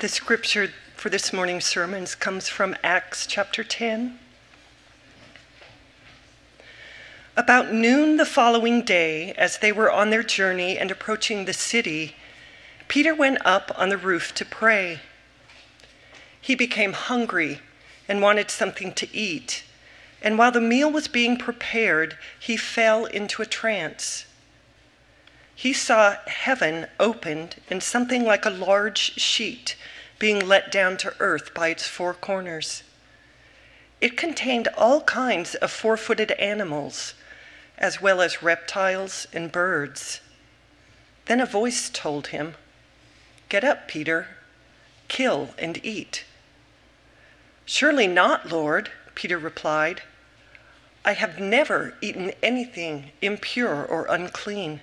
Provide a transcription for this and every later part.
The scripture for this morning's sermons comes from Acts chapter 10. About noon the following day, as they were on their journey and approaching the city, Peter went up on the roof to pray. He became hungry and wanted something to eat, and while the meal was being prepared, he fell into a trance. He saw heaven opened and something like a large sheet being let down to earth by its four corners. It contained all kinds of four footed animals, as well as reptiles and birds. Then a voice told him, Get up, Peter, kill and eat. Surely not, Lord, Peter replied. I have never eaten anything impure or unclean.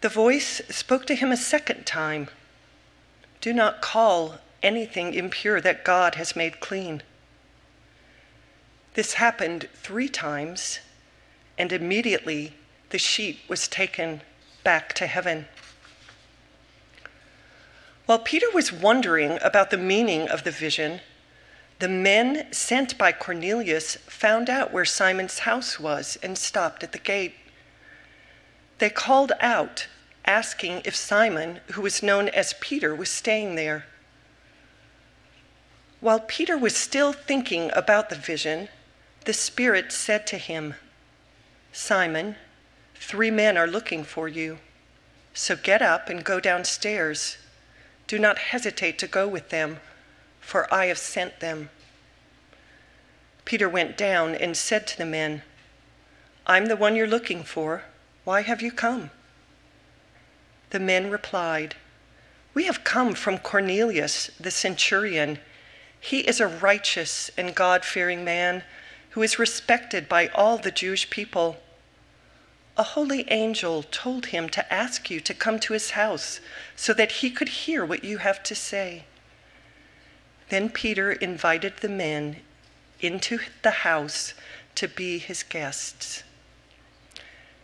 The voice spoke to him a second time do not call anything impure that God has made clean. This happened three times, and immediately the sheep was taken back to heaven. While Peter was wondering about the meaning of the vision, the men sent by Cornelius found out where Simon's house was and stopped at the gate. They called out asking if Simon, who was known as Peter, was staying there. While Peter was still thinking about the vision, the Spirit said to him, Simon, three men are looking for you. So get up and go downstairs. Do not hesitate to go with them, for I have sent them. Peter went down and said to the men, I'm the one you're looking for. Why have you come? The men replied, We have come from Cornelius, the centurion. He is a righteous and God fearing man who is respected by all the Jewish people. A holy angel told him to ask you to come to his house so that he could hear what you have to say. Then Peter invited the men into the house to be his guests.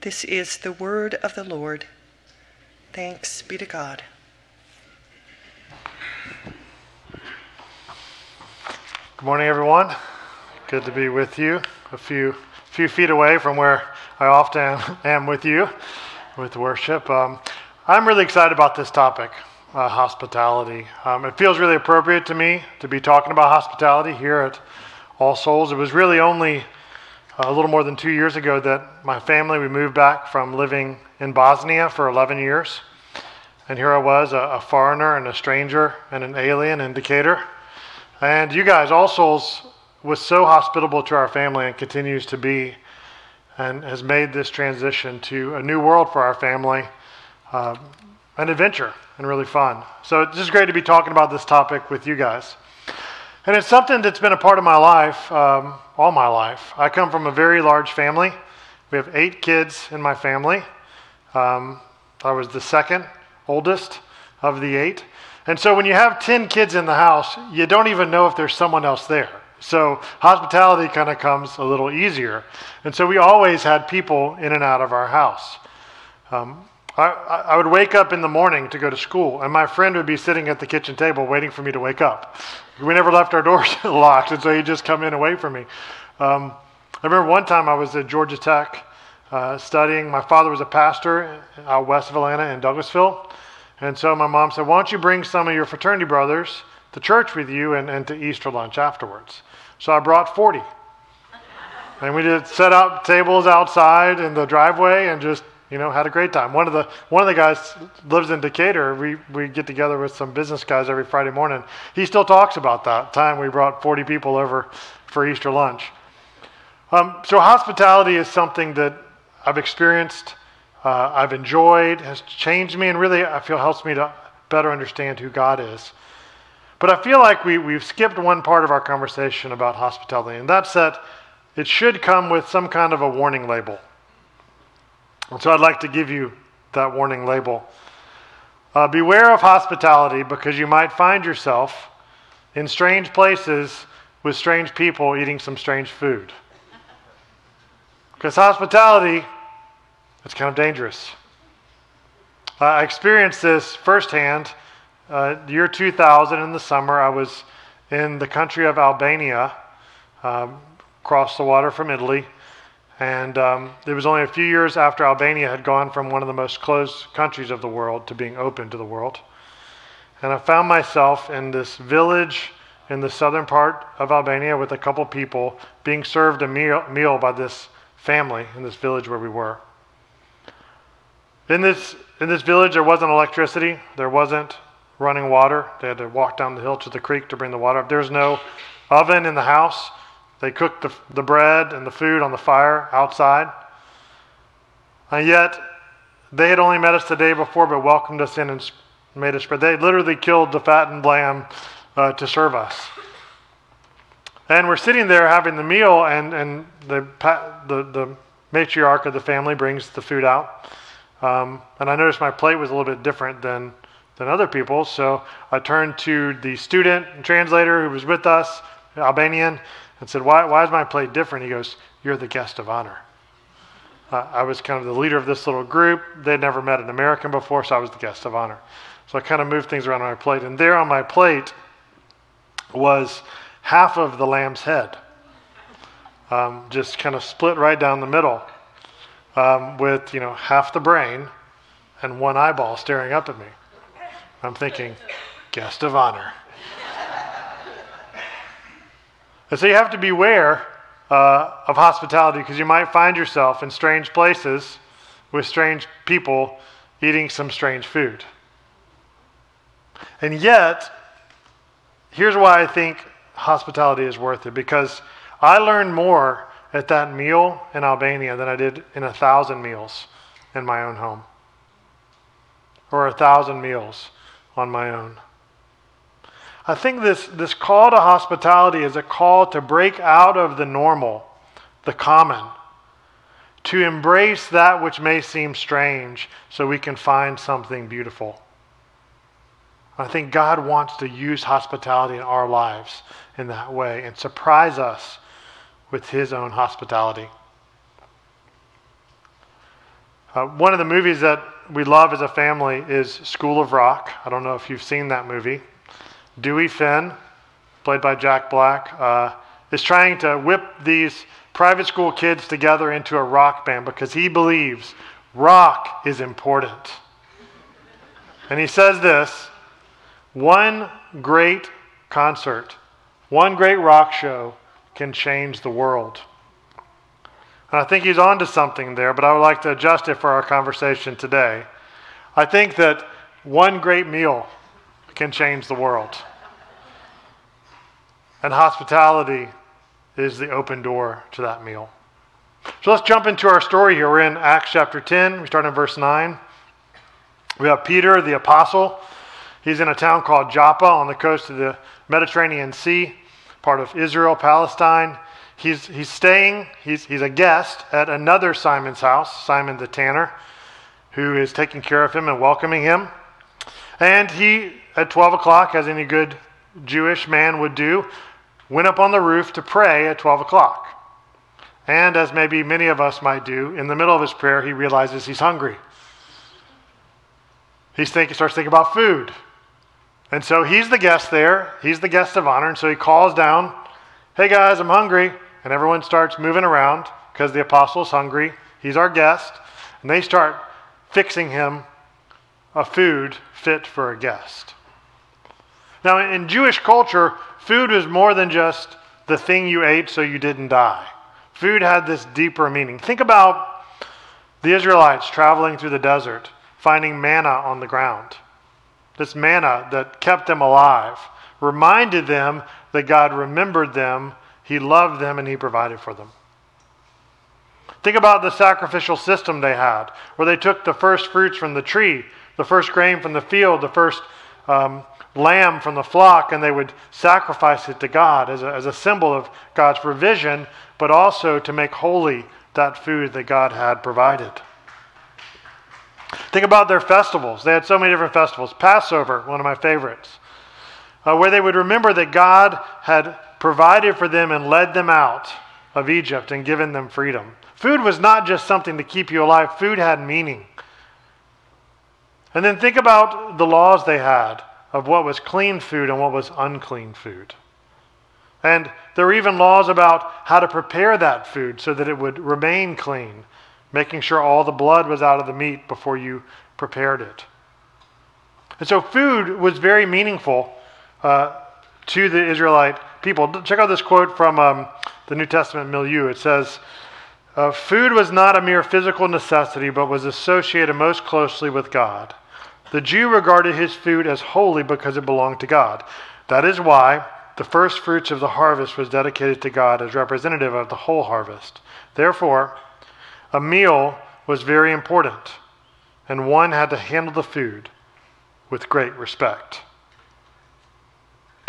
This is the word of the Lord. Thanks be to God. Good morning, everyone. Good to be with you. A few few feet away from where I often am with you, with worship. Um, I'm really excited about this topic, uh, hospitality. Um, it feels really appropriate to me to be talking about hospitality here at All Souls. It was really only a little more than two years ago that my family we moved back from living in Bosnia for 11 years. And here I was, a, a foreigner and a stranger and an alien in Decatur. And you guys, All Souls, was so hospitable to our family and continues to be, and has made this transition to a new world for our family, uh, an adventure and really fun. So it's just great to be talking about this topic with you guys. And it's something that's been a part of my life, um, all my life. I come from a very large family. We have eight kids in my family. Um, I was the second oldest of the eight. And so when you have 10 kids in the house, you don't even know if there's someone else there. So hospitality kind of comes a little easier. And so we always had people in and out of our house. Um, I, I, would wake up in the morning to go to school, and my friend would be sitting at the kitchen table waiting for me to wake up. We never left our doors locked, and so he'd just come in and wait for me. Um, I remember one time I was at Georgia Tech uh, studying. My father was a pastor out west of Atlanta in Douglasville. And so my mom said, Why don't you bring some of your fraternity brothers to church with you and, and to Easter lunch afterwards? So I brought 40. and we did set up tables outside in the driveway and just you know had a great time one of the one of the guys lives in decatur we we get together with some business guys every friday morning he still talks about that time we brought 40 people over for easter lunch um, so hospitality is something that I've experienced, uh, I've enjoyed, has changed me, and really I feel helps me to better understand who God is. But I feel like we, we've skipped one part of our conversation about hospitality, and that's that it should come with some kind of a warning label. And so I'd like to give you that warning label. Uh, beware of hospitality because you might find yourself in strange places with strange people eating some strange food. Because hospitality it's kind of dangerous. I experienced this firsthand uh, year 2000 in the summer, I was in the country of Albania, um, across the water from Italy. And um, it was only a few years after Albania had gone from one of the most closed countries of the world to being open to the world. And I found myself in this village in the southern part of Albania with a couple people being served a meal, meal by this family in this village where we were. In this, in this village, there wasn't electricity, there wasn't running water. They had to walk down the hill to the creek to bring the water up. There's no oven in the house. They cooked the, the bread and the food on the fire outside. And yet, they had only met us the day before, but welcomed us in and made us spread. They literally killed the fattened lamb uh, to serve us. And we're sitting there having the meal, and, and the, the, the matriarch of the family brings the food out. Um, and I noticed my plate was a little bit different than, than other people's. So I turned to the student translator who was with us, Albanian, and said, Why, why is my plate different? He goes, You're the guest of honor. Uh, I was kind of the leader of this little group. They'd never met an American before, so I was the guest of honor. So I kind of moved things around on my plate. And there on my plate was half of the lamb's head, um, just kind of split right down the middle, um, with you know half the brain and one eyeball staring up at me. I'm thinking, guest of honor. And so you have to beware uh, of hospitality because you might find yourself in strange places with strange people eating some strange food. And yet, here's why I think hospitality is worth it because I learned more at that meal in Albania than I did in a thousand meals in my own home or a thousand meals on my own. I think this, this call to hospitality is a call to break out of the normal, the common, to embrace that which may seem strange so we can find something beautiful. I think God wants to use hospitality in our lives in that way and surprise us with his own hospitality. Uh, one of the movies that we love as a family is School of Rock. I don't know if you've seen that movie. Dewey Finn, played by Jack Black, uh, is trying to whip these private school kids together into a rock band because he believes rock is important. And he says this one great concert, one great rock show can change the world. And I think he's on to something there, but I would like to adjust it for our conversation today. I think that one great meal can change the world. And hospitality is the open door to that meal. So let's jump into our story here. We're in Acts chapter 10. We start in verse 9. We have Peter, the apostle. He's in a town called Joppa on the coast of the Mediterranean Sea, part of Israel, Palestine. He's, he's staying, he's, he's a guest at another Simon's house, Simon the tanner, who is taking care of him and welcoming him. And he, at 12 o'clock, as any good Jewish man would do, went up on the roof to pray at 12 o'clock. And as maybe many of us might do, in the middle of his prayer, he realizes he's hungry. Thinking, starts thinking about food. And so he's the guest there. He's the guest of honor. And so he calls down, Hey guys, I'm hungry. And everyone starts moving around because the apostle's hungry. He's our guest. And they start fixing him a food fit for a guest. Now, in Jewish culture, food was more than just the thing you ate so you didn't die. Food had this deeper meaning. Think about the Israelites traveling through the desert, finding manna on the ground this manna that kept them alive, reminded them that God remembered them, He loved them, and He provided for them. Think about the sacrificial system they had, where they took the first fruits from the tree, the first grain from the field, the first um, lamb from the flock, and they would sacrifice it to God as a, as a symbol of God's provision, but also to make holy that food that God had provided. Think about their festivals. They had so many different festivals. Passover, one of my favorites, uh, where they would remember that God had provided for them and led them out of Egypt and given them freedom. Food was not just something to keep you alive, food had meaning. And then think about the laws they had of what was clean food and what was unclean food. And there were even laws about how to prepare that food so that it would remain clean, making sure all the blood was out of the meat before you prepared it. And so food was very meaningful uh, to the Israelite people. Check out this quote from um, the New Testament milieu. It says, uh, Food was not a mere physical necessity, but was associated most closely with God. The Jew regarded his food as holy because it belonged to God. That is why the first fruits of the harvest was dedicated to God as representative of the whole harvest. Therefore, a meal was very important, and one had to handle the food with great respect.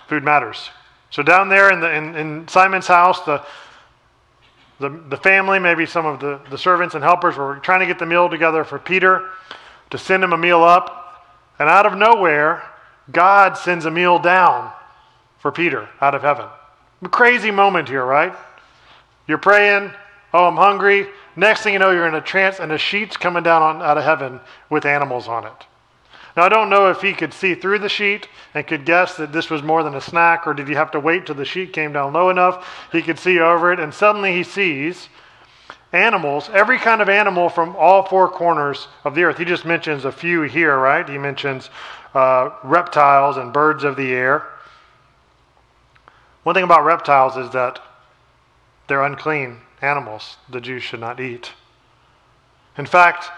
Food matters. So down there in, the, in, in Simon's house, the, the, the family, maybe some of the, the servants and helpers were trying to get the meal together for Peter to send him a meal up. And out of nowhere, God sends a meal down for Peter out of heaven. Crazy moment here, right? You're praying, oh, I'm hungry. Next thing you know, you're in a trance, and a sheet's coming down on, out of heaven with animals on it. Now, I don't know if he could see through the sheet and could guess that this was more than a snack, or did he have to wait till the sheet came down low enough he could see over it? And suddenly he sees animals, every kind of animal from all four corners of the earth. He just mentions a few here, right? He mentions uh, reptiles and birds of the air. One thing about reptiles is that they're unclean animals the Jews should not eat. In fact,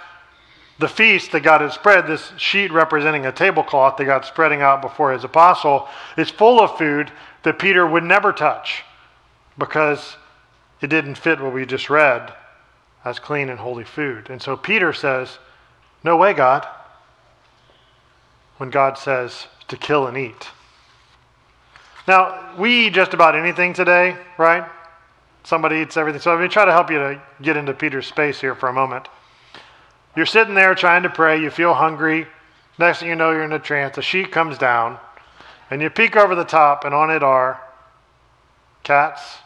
the feast that God had spread, this sheet representing a tablecloth that God spreading out before his apostle, is full of food that Peter would never touch because it didn't fit what we just read as clean and holy food. And so Peter says, No way, God, when God says to kill and eat. Now, we eat just about anything today, right? Somebody eats everything. So let me try to help you to get into Peter's space here for a moment. You're sitting there trying to pray, you feel hungry. Next thing you know, you're in a trance. A sheet comes down, and you peek over the top, and on it are cats,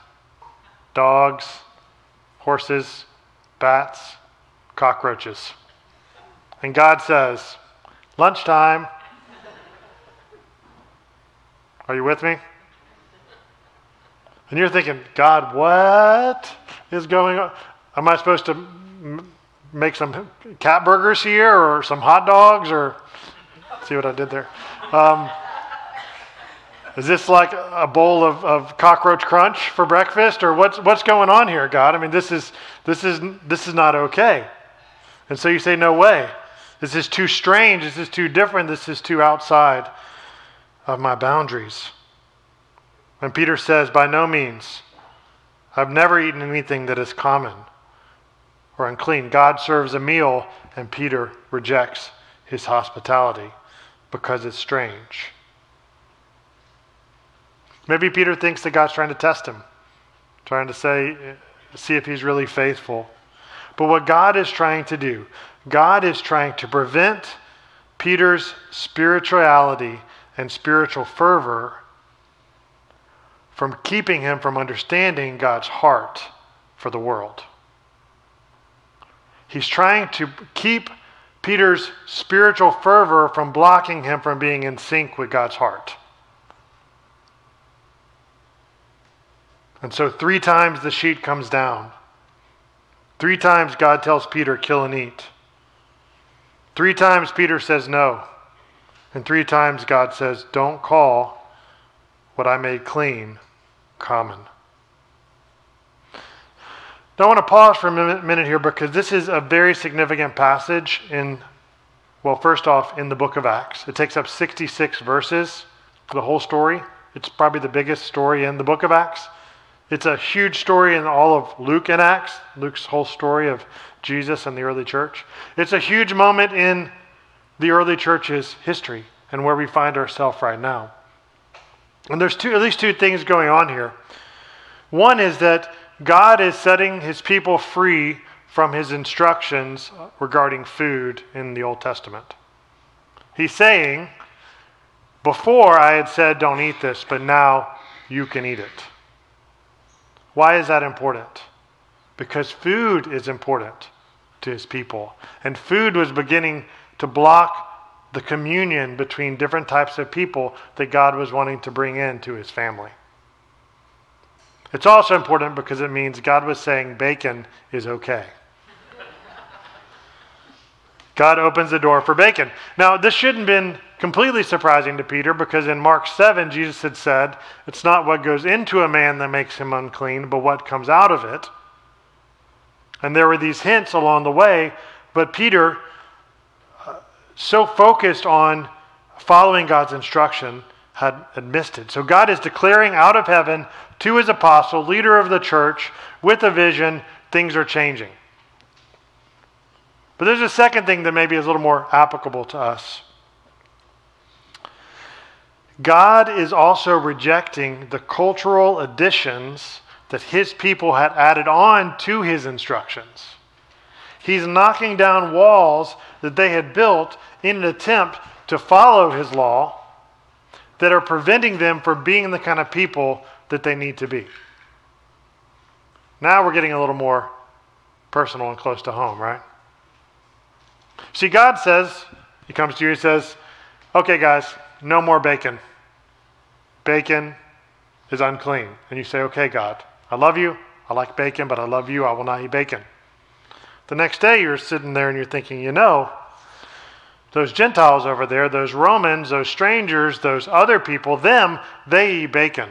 dogs, horses, bats, cockroaches. And God says, Lunchtime. Are you with me? And you're thinking, God, what is going on? Am I supposed to make some cat burgers here or some hot dogs or see what I did there? Um, is this like a bowl of, of cockroach crunch for breakfast or what's, what's going on here, God? I mean, this is, this, is, this is not okay. And so you say, no way. This is too strange. This is too different. This is too outside of my boundaries. And Peter says, by no means. I've never eaten anything that is common or unclean. God serves a meal, and Peter rejects his hospitality because it's strange. Maybe Peter thinks that God's trying to test him, trying to say, uh, see if he's really faithful. But what God is trying to do, God is trying to prevent Peter's spirituality and spiritual fervor from keeping him from understanding God's heart for the world. He's trying to keep Peter's spiritual fervor from blocking him from being in sync with God's heart. And so, three times the sheet comes down. Three times God tells Peter, kill and eat. Three times Peter says no. And three times God says, don't call what I made clean common. Now, I want to pause for a minute here because this is a very significant passage in, well, first off, in the book of Acts. It takes up 66 verses for the whole story. It's probably the biggest story in the book of Acts. It's a huge story in all of Luke and Acts, Luke's whole story of Jesus and the early church. It's a huge moment in the early church's history and where we find ourselves right now. And there's two, at least two things going on here. One is that God is setting his people free from his instructions regarding food in the Old Testament. He's saying, Before I had said, don't eat this, but now you can eat it. Why is that important? Because food is important to his people. And food was beginning to block the communion between different types of people that God was wanting to bring into his family. It's also important because it means God was saying bacon is okay. God opens the door for bacon. Now, this shouldn't have been completely surprising to Peter because in Mark 7, Jesus had said, It's not what goes into a man that makes him unclean, but what comes out of it. And there were these hints along the way, but Peter, uh, so focused on following God's instruction, had, had missed it. So God is declaring out of heaven to his apostle, leader of the church, with a vision, things are changing. But there's a second thing that maybe is a little more applicable to us. God is also rejecting the cultural additions that his people had added on to his instructions. He's knocking down walls that they had built in an attempt to follow his law that are preventing them from being the kind of people that they need to be. Now we're getting a little more personal and close to home, right? See, God says, He comes to you, He says, okay, guys, no more bacon. Bacon is unclean. And you say, okay, God, I love you. I like bacon, but I love you. I will not eat bacon. The next day, you're sitting there and you're thinking, you know, those Gentiles over there, those Romans, those strangers, those other people, them, they eat bacon.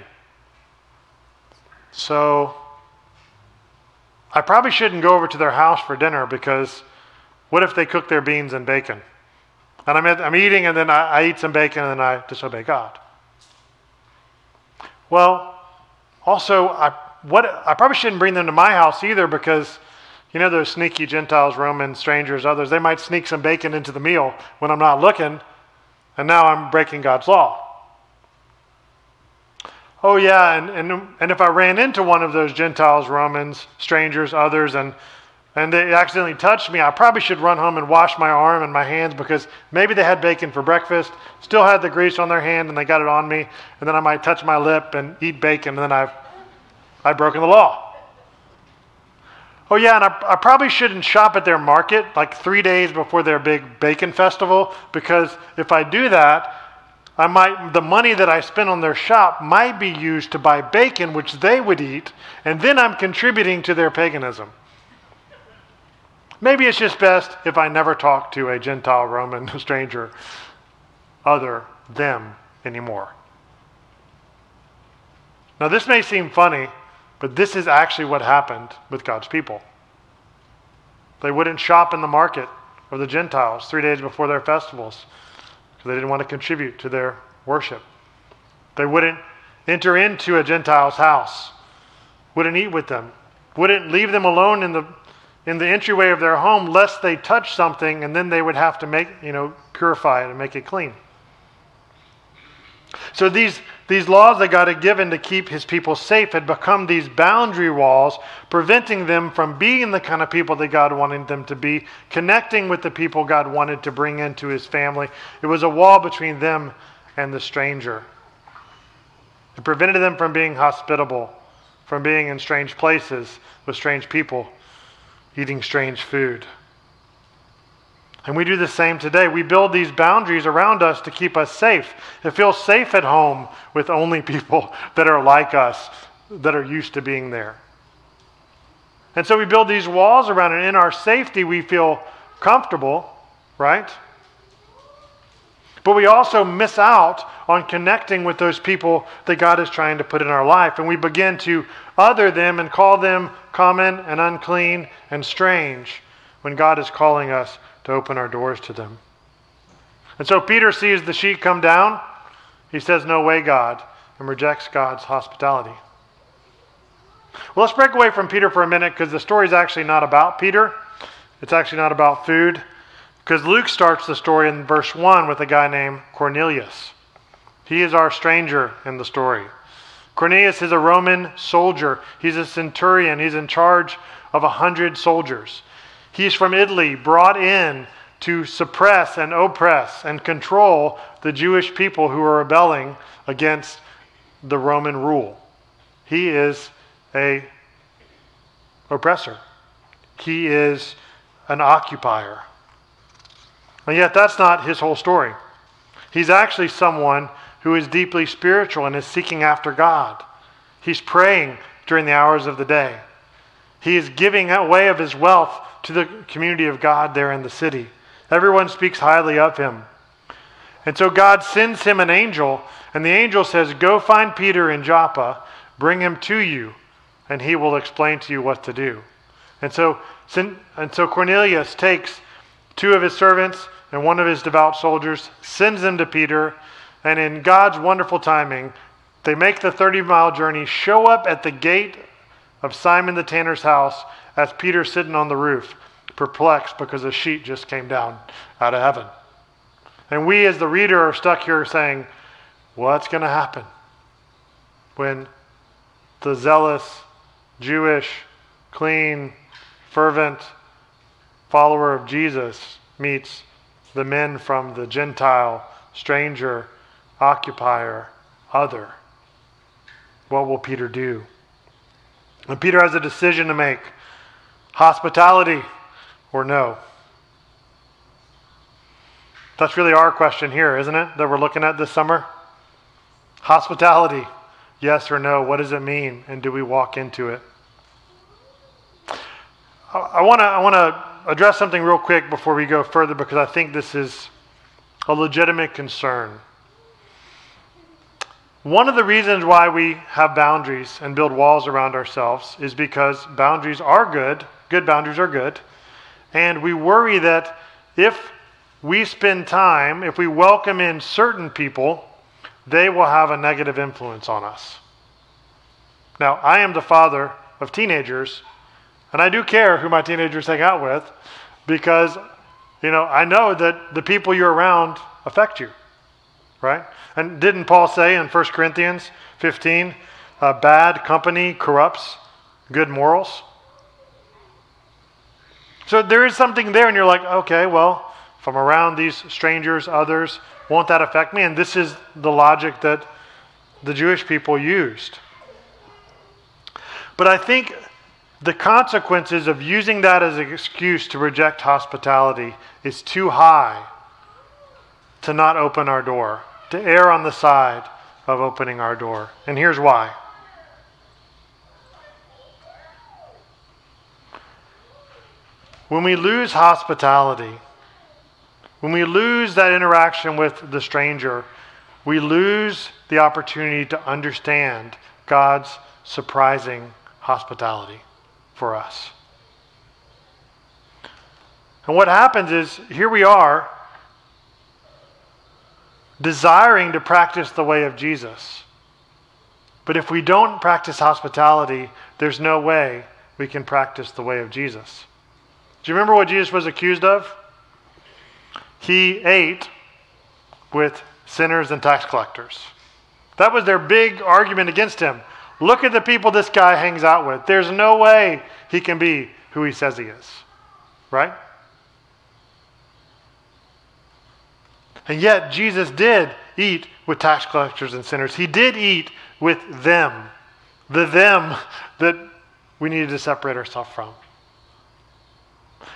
So I probably shouldn't go over to their house for dinner because what if they cook their beans and bacon? And I'm, I'm eating and then I, I eat some bacon and then I disobey God. Well, also, I, what, I probably shouldn't bring them to my house either because, you know, those sneaky Gentiles, Romans, strangers, others, they might sneak some bacon into the meal when I'm not looking, and now I'm breaking God's law. Oh, yeah, and, and, and if I ran into one of those Gentiles, Romans, strangers, others, and, and they accidentally touched me, I probably should run home and wash my arm and my hands because maybe they had bacon for breakfast, still had the grease on their hand, and they got it on me, and then I might touch my lip and eat bacon, and then I've, I've broken the law. Oh, yeah, and I, I probably shouldn't shop at their market like three days before their big bacon festival because if I do that, I might, the money that I spend on their shop might be used to buy bacon, which they would eat, and then I'm contributing to their paganism. Maybe it's just best if I never talk to a Gentile, Roman, stranger, other them anymore. Now, this may seem funny, but this is actually what happened with God's people. They wouldn't shop in the market of the Gentiles three days before their festivals because they didn't want to contribute to their worship. They wouldn't enter into a Gentile's house, wouldn't eat with them, wouldn't leave them alone in the in the entryway of their home lest they touch something and then they would have to make, you know, purify it and make it clean. So these, these laws that God had given to keep his people safe had become these boundary walls, preventing them from being the kind of people that God wanted them to be, connecting with the people God wanted to bring into his family. It was a wall between them and the stranger. It prevented them from being hospitable, from being in strange places with strange people, eating strange food. And we do the same today. We build these boundaries around us to keep us safe. It feels safe at home with only people that are like us, that are used to being there. And so we build these walls around it. In our safety, we feel comfortable, right? But we also miss out on connecting with those people that God is trying to put in our life. And we begin to other them and call them common and unclean and strange when God is calling us to open our doors to them. And so Peter sees the sheet come down. He says, No way, God, and rejects God's hospitality. Well, let's break away from Peter for a minute because the story is actually not about Peter. It's actually not about food. Because Luke starts the story in verse 1 with a guy named Cornelius. He is our stranger in the story. Cornelius is a Roman soldier. He's a centurion. He's in charge of a hundred soldiers. He's from Italy, brought in to suppress and oppress and control the Jewish people who are rebelling against the Roman rule. He is a oppressor. He is an occupier. And yet, that's not his whole story. He's actually someone who is deeply spiritual and is seeking after God. He's praying during the hours of the day. He is giving away of his wealth to the community of God there in the city. Everyone speaks highly of him. And so God sends him an angel, and the angel says, Go find Peter in Joppa, bring him to you, and he will explain to you what to do. And so, and so Cornelius takes two of his servants and one of his devout soldiers, sends them to Peter, and in God's wonderful timing, they make the 30 mile journey, show up at the gate of Simon the tanner's house as Peter's sitting on the roof, perplexed because a sheet just came down out of heaven. And we, as the reader, are stuck here saying, What's going to happen when the zealous, Jewish, clean, fervent follower of Jesus meets the men from the Gentile, stranger, occupier, other? What will Peter do? And Peter has a decision to make hospitality or no. That's really our question here, isn't it? That we're looking at this summer? Hospitality, yes or no? What does it mean? And do we walk into it? I want to I want to address something real quick before we go further because I think this is a legitimate concern. One of the reasons why we have boundaries and build walls around ourselves is because boundaries are good, good boundaries are good, and we worry that if we spend time, if we welcome in certain people, they will have a negative influence on us. Now, I am the father of teenagers, and I do care who my teenagers hang out with because, you know, I know that the people you're around affect you, right? And didn't Paul say in 1 Corinthians 15, uh, bad company corrupts good morals? So there is something there, and you're like, okay, well, if I'm around these strangers, others, won't that affect me? And this is the logic that the Jewish people used. But I think the consequences of using that as an excuse to reject hospitality is too high to not open our door to err on the side of opening our door. And here's why. When we lose hospitality, when we lose that interaction with the stranger, we lose the opportunity to understand God's surprising hospitality for us. And what happens is here we are desiring to practice the way of Jesus. But if we don't practice hospitality, there's no way we can practice the way of Jesus. Do you remember what Jesus was accused of? He ate with sinners and tax collectors. That was their big argument against him. Look at the people this guy hangs out with. There's no way he can be who he says he is. Right? And yet, Jesus did eat with tax collectors and sinners. He did eat with them, the them that we needed to separate ourselves from.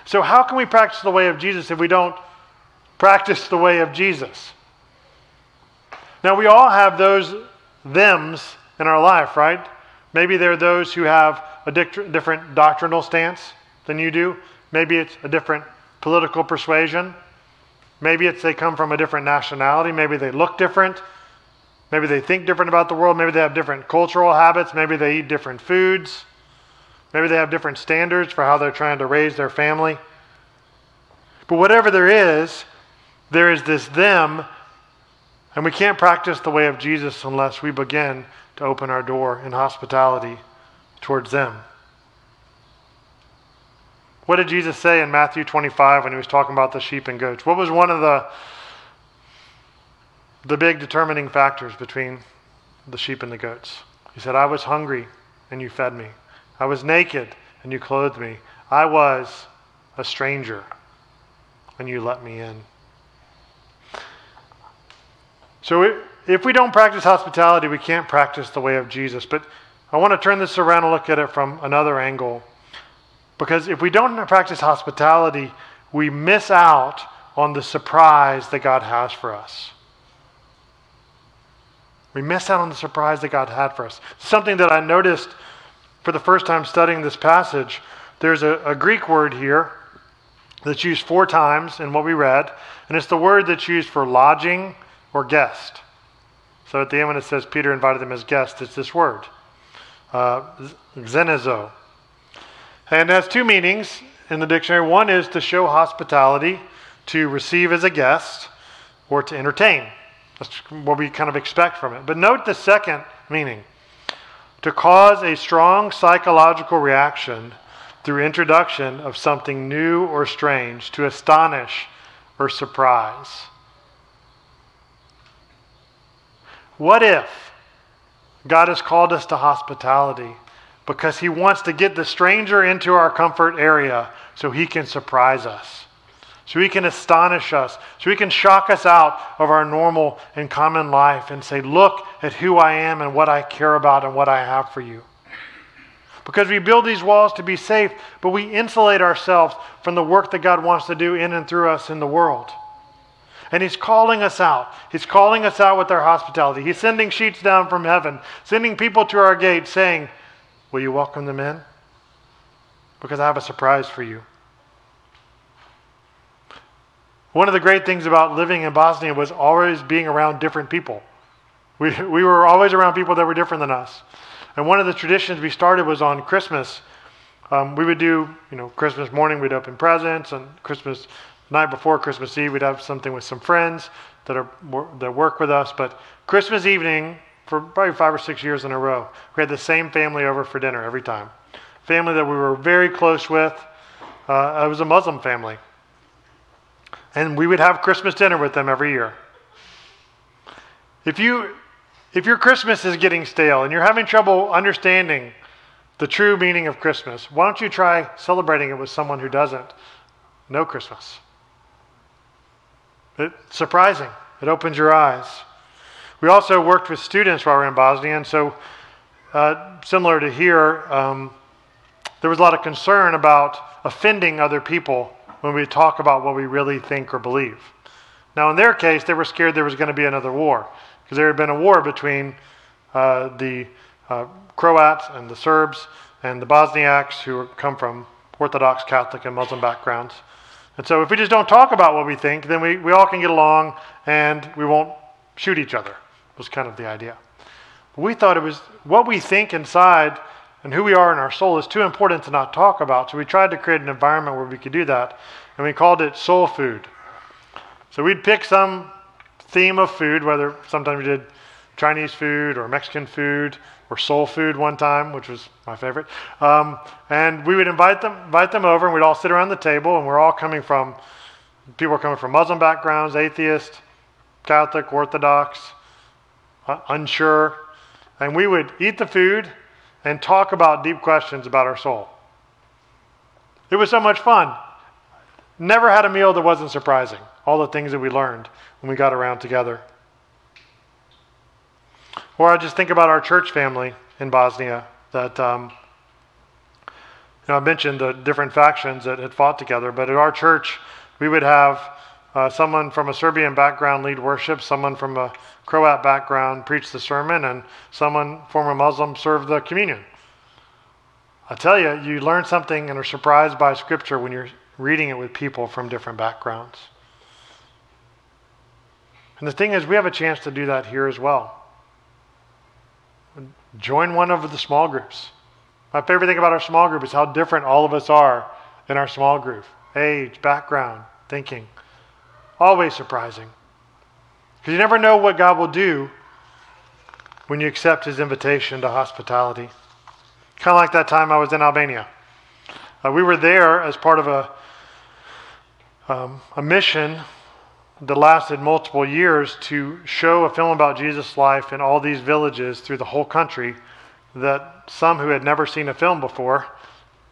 So, how can we practice the way of Jesus if we don't practice the way of Jesus? Now, we all have those thems in our life, right? Maybe there are those who have a different doctrinal stance than you do. Maybe it's a different political persuasion. Maybe it's they come from a different nationality. Maybe they look different. Maybe they think different about the world. Maybe they have different cultural habits. Maybe they eat different foods. Maybe they have different standards for how they're trying to raise their family. But whatever there is, there is this them, and we can't practice the way of Jesus unless we begin to open our door in hospitality towards them. What did Jesus say in Matthew 25 when he was talking about the sheep and goats? What was one of the the big determining factors between the sheep and the goats? He said, "I was hungry and you fed me. I was naked and you clothed me. I was a stranger and you let me in." So if we don't practice hospitality, we can't practice the way of Jesus. But I want to turn this around and look at it from another angle. Because if we don't practice hospitality, we miss out on the surprise that God has for us. We miss out on the surprise that God had for us. Something that I noticed for the first time studying this passage, there's a, a Greek word here that's used four times in what we read, and it's the word that's used for lodging or guest. So at the end, when it says Peter invited them as guests, it's this word, uh, xenizo. And it has two meanings in the dictionary. One is to show hospitality, to receive as a guest, or to entertain. That's what we kind of expect from it. But note the second meaning to cause a strong psychological reaction through introduction of something new or strange, to astonish or surprise. What if God has called us to hospitality because He wants to get the stranger into our comfort area so He can surprise us? so he can astonish us, so he can shock us out of our normal and common life and say, Look at who I am and what I care about and what I have for you. Because we build these walls to be safe, but we insulate ourselves from the work that God wants to do in and through us in the world. And He's calling us out. He's calling us out with our hospitality. He's sending sheets down from heaven, sending people to our gate saying, Will you welcome them in? Because I have a surprise for you. One of the great things about living in Bosnia was always being around different people. We, we were always around people that were different than us. And one of the traditions we started was on Christmas. Um, we would do, you know, Christmas morning we'd open presents, and Christmas night before Christmas Eve we'd have something with some friends that are that work with us. But Christmas evening, for probably five or six years in a row, we had the same family over for dinner every time. Family that we were very close with. Uh, it was a Muslim family, and we would have Christmas dinner with them every year. If you if your Christmas is getting stale and you're having trouble understanding the true meaning of Christmas, why don't you try celebrating it with someone who doesn't know Christmas? It's surprising. It opens your eyes. We also worked with students while we were in Bosnia, and so uh, similar to here, um, there was a lot of concern about offending other people when we talk about what we really think or believe. Now, in their case, they were scared there was going to be another war because there had been a war between uh, the uh, Croats and the Serbs and the Bosniaks who come from Orthodox, Catholic, and Muslim backgrounds. And so, if we just don't talk about what we think, then we, we all can get along and we won't shoot each other, was kind of the idea. We thought it was what we think inside and who we are in our soul is too important to not talk about. So we tried to create an environment where we could do that, and we called it soul food. So we'd pick some theme of food, whether sometimes we did Chinese food or Mexican food or soul food one time, which was my favorite. Um, and we would invite them, invite them over, and we'd all sit around the table, and we're all coming from people are coming from Muslim backgrounds, atheist, Catholic, Orthodox, uh, unsure, and we would eat the food and talk about deep questions about our soul. It was so much fun. Never had a meal that wasn't surprising. All the things that we learned when we got around together. Or I just think about our church family in Bosnia that, um, you know, I mentioned the different factions that had fought together, but at our church, we would have uh, someone from a Serbian background lead worship, someone from a Croat background preach the sermon, and someone, former Muslim, serve the communion. I tell you, you learn something and are surprised by Scripture when you're reading it with people from different backgrounds. And the thing is, we have a chance to do that here as well. Join one of the small groups. My favorite thing about our small group is how different all of us are in our small group age, background, thinking. Always surprising. Because you never know what God will do when you accept his invitation to hospitality. Kind of like that time I was in Albania. Uh, we were there as part of a, um, a mission that lasted multiple years to show a film about Jesus' life in all these villages through the whole country that some who had never seen a film before,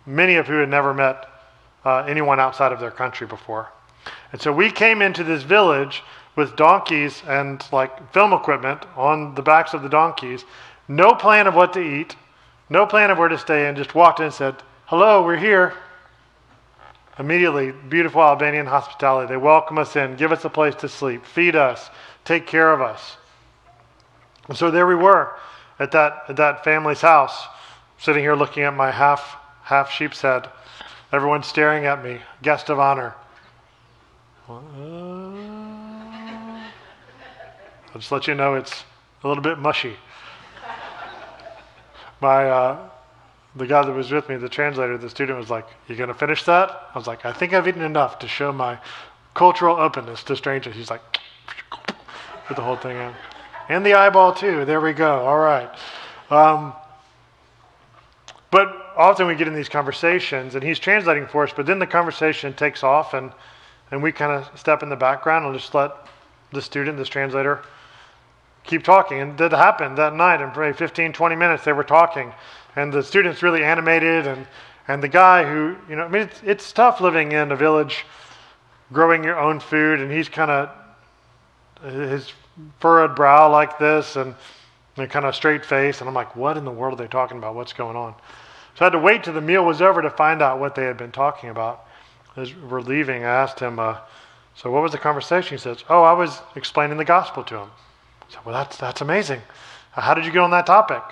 many of who had never met uh, anyone outside of their country before. And so we came into this village with donkeys and like film equipment on the backs of the donkeys, no plan of what to eat, no plan of where to stay, and just walked in and said, Hello, we're here. Immediately, beautiful Albanian hospitality. They welcome us in, give us a place to sleep, feed us, take care of us. And so there we were at that, at that family's house, sitting here looking at my half, half sheep's head. Everyone staring at me, guest of honor. I'll just let you know it's a little bit mushy. My, uh, the guy that was with me, the translator, the student was like, You to finish that? I was like, I think I've eaten enough to show my cultural openness to strangers. He's like, Put the whole thing in. And the eyeball, too. There we go. All right. Um, but often we get in these conversations, and he's translating for us, but then the conversation takes off, and, and we kind of step in the background and just let the student, this translator, keep talking. And that happened that night. In probably 15, 20 minutes, they were talking. And the students really animated and and the guy who you know i mean it's, it's tough living in a village growing your own food and he's kind of his furrowed brow like this and, and kind of straight face. And i'm like what in the world are they talking about? What's going on? So i had to wait till the meal was over to find out what they had been talking about. As we're leaving i asked him uh, so what was the conversation? He says oh i was explaining the gospel to him well that's that's amazing how did you get on that topic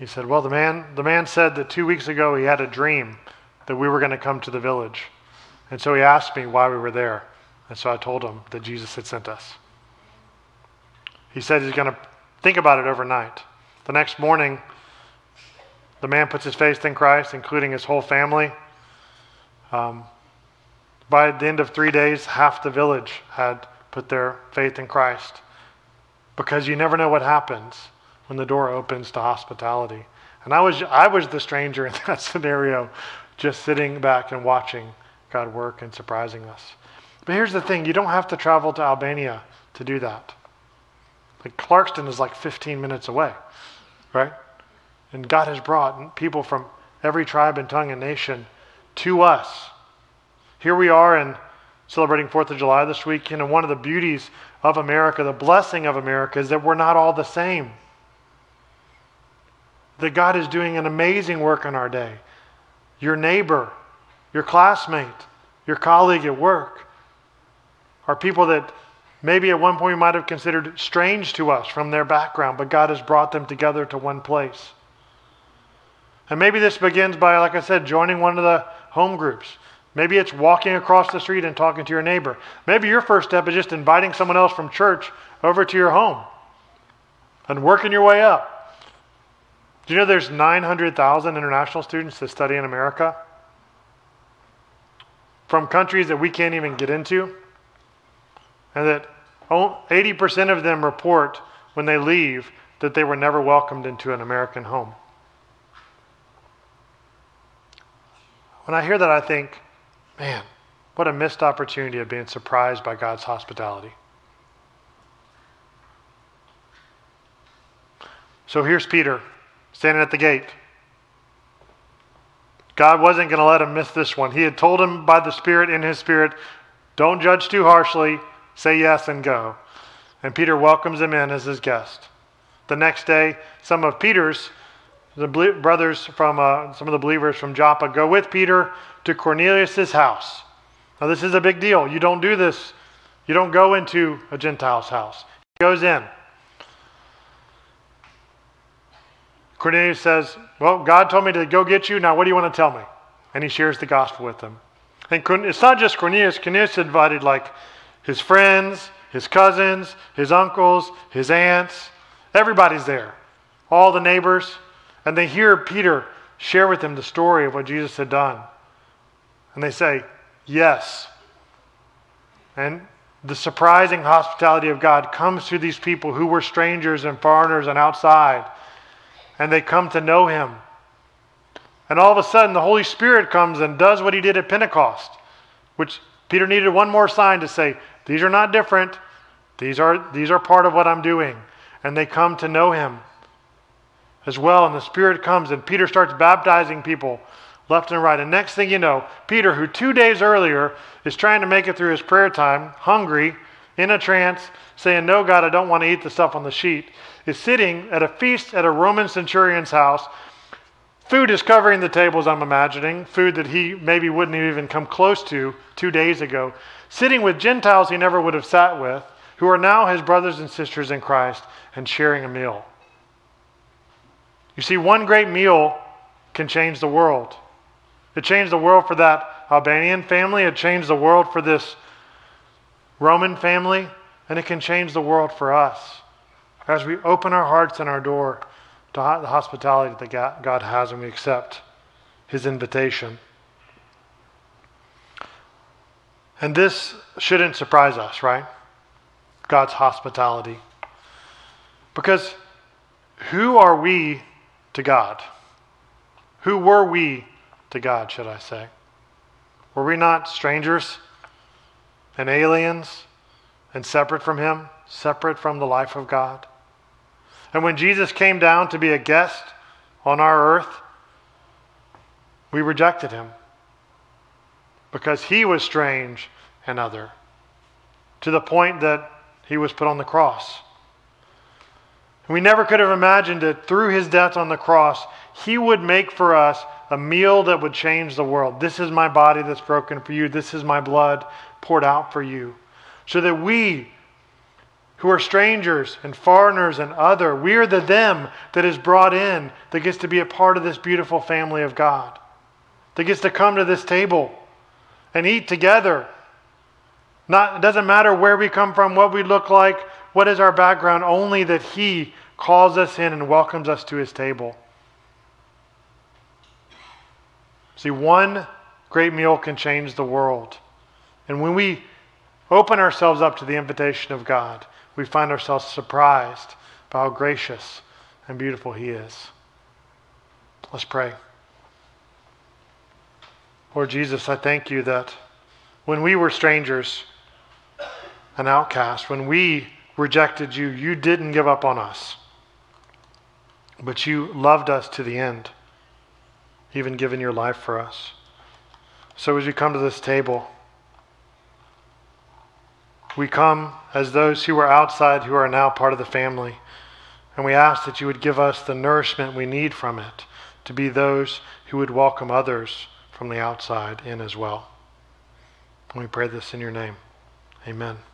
he said, Well, the man, the man said that two weeks ago he had a dream that we were going to come to the village. And so he asked me why we were there. And so I told him that Jesus had sent us. He said he's going to think about it overnight. The next morning, the man puts his faith in Christ, including his whole family. Um, by the end of three days, half the village had put their faith in Christ. Because you never know what happens when the door opens to hospitality. And I was, I was the stranger in that scenario, just sitting back and watching God work and surprising us. But here's the thing you don't have to travel to Albania to do that. Like Clarkston is like 15 minutes away, right? And God has brought people from every tribe and tongue and nation to us. Here we are in celebrating 4th of July this weekend, and one of the beauties of America, the blessing of America, is that we're not all the same that God is doing an amazing work in our day. Your neighbor, your classmate, your colleague at work are people that maybe at one point we might have considered strange to us from their background, but God has brought them together to one place. And maybe this begins by, like I said, joining one of the home groups. Maybe it's walking across the street and talking to your neighbor. Maybe your first step is just inviting someone else from church over to your home and working your way up. Do you know there's 900,000 international students that study in America? From countries that we can't even get into? And that 80% of them report when they leave that they were never welcomed into an American home. When I hear that, I think, man, what a missed opportunity of being surprised by God's hospitality. So here's Peter standing at the gate. God wasn't going to let him miss this one. He had told him by the Spirit in his Spirit, don't judge too harshly, say yes and go. And Peter welcomes him in as his guest. The next day, some of Peter's the brothers from uh, some of the believers from Joppa go with Peter to Cornelius's house. Now this is a big deal. You don't do this. You don't go into a Gentile's house. He goes in. Cornelius says, Well, God told me to go get you. Now, what do you want to tell me? And he shares the gospel with them. And it's not just Cornelius. Cornelius invited like his friends, his cousins, his uncles, his aunts. Everybody's there. All the neighbors. And they hear Peter share with them the story of what Jesus had done. And they say, Yes. And the surprising hospitality of God comes to these people who were strangers and foreigners and outside and they come to know him. And all of a sudden, the Holy Spirit comes and does what he did at Pentecost, which Peter needed one more sign to say, These are not different. These are, these are part of what I'm doing. And they come to know him as well. And the Spirit comes, and Peter starts baptizing people left and right. And next thing you know, Peter, who two days earlier is trying to make it through his prayer time, hungry, in a trance, saying, No, God, I don't want to eat the stuff on the sheet is sitting at a feast at a Roman centurion's house, Food is covering the tables, I'm imagining. Food that he maybe wouldn't even come close to two days ago. Sitting with Gentiles he never would have sat with, who are now his brothers and sisters in Christ, and sharing a meal. You see, one great meal can change the world. It changed the world for that Albanian family, it changed the world for this Roman family, and it can change the world for us as we open our hearts and our door to the hospitality that God has and we accept his invitation. And this shouldn't surprise us, right? God's hospitality. Because who are we to God? Who were we to God, should I say? Were we not strangers and aliens and separate from Him, separate from the life of God? And when Jesus came down to be a guest on our earth, we rejected Him because He was strange and other to the point that He was put on the cross. We never could have imagined that through his death on the cross, he would make for us a meal that would change the world. This is my body that's broken for you. This is my blood poured out for you. So that we, who are strangers and foreigners and other, we are the them that is brought in, that gets to be a part of this beautiful family of God, that gets to come to this table and eat together. Not, it doesn't matter where we come from, what we look like, what is our background, only that He calls us in and welcomes us to His table. See, one great meal can change the world. And when we open ourselves up to the invitation of God, we find ourselves surprised by how gracious and beautiful He is. Let's pray. Lord Jesus, I thank you that when we were strangers and outcasts, when we rejected you, you didn't give up on us, but you loved us to the end, even giving your life for us. So as we come to this table, we come as those who are outside who are now part of the family. And we ask that you would give us the nourishment we need from it to be those who would welcome others from the outside in as well. And we pray this in your name. Amen.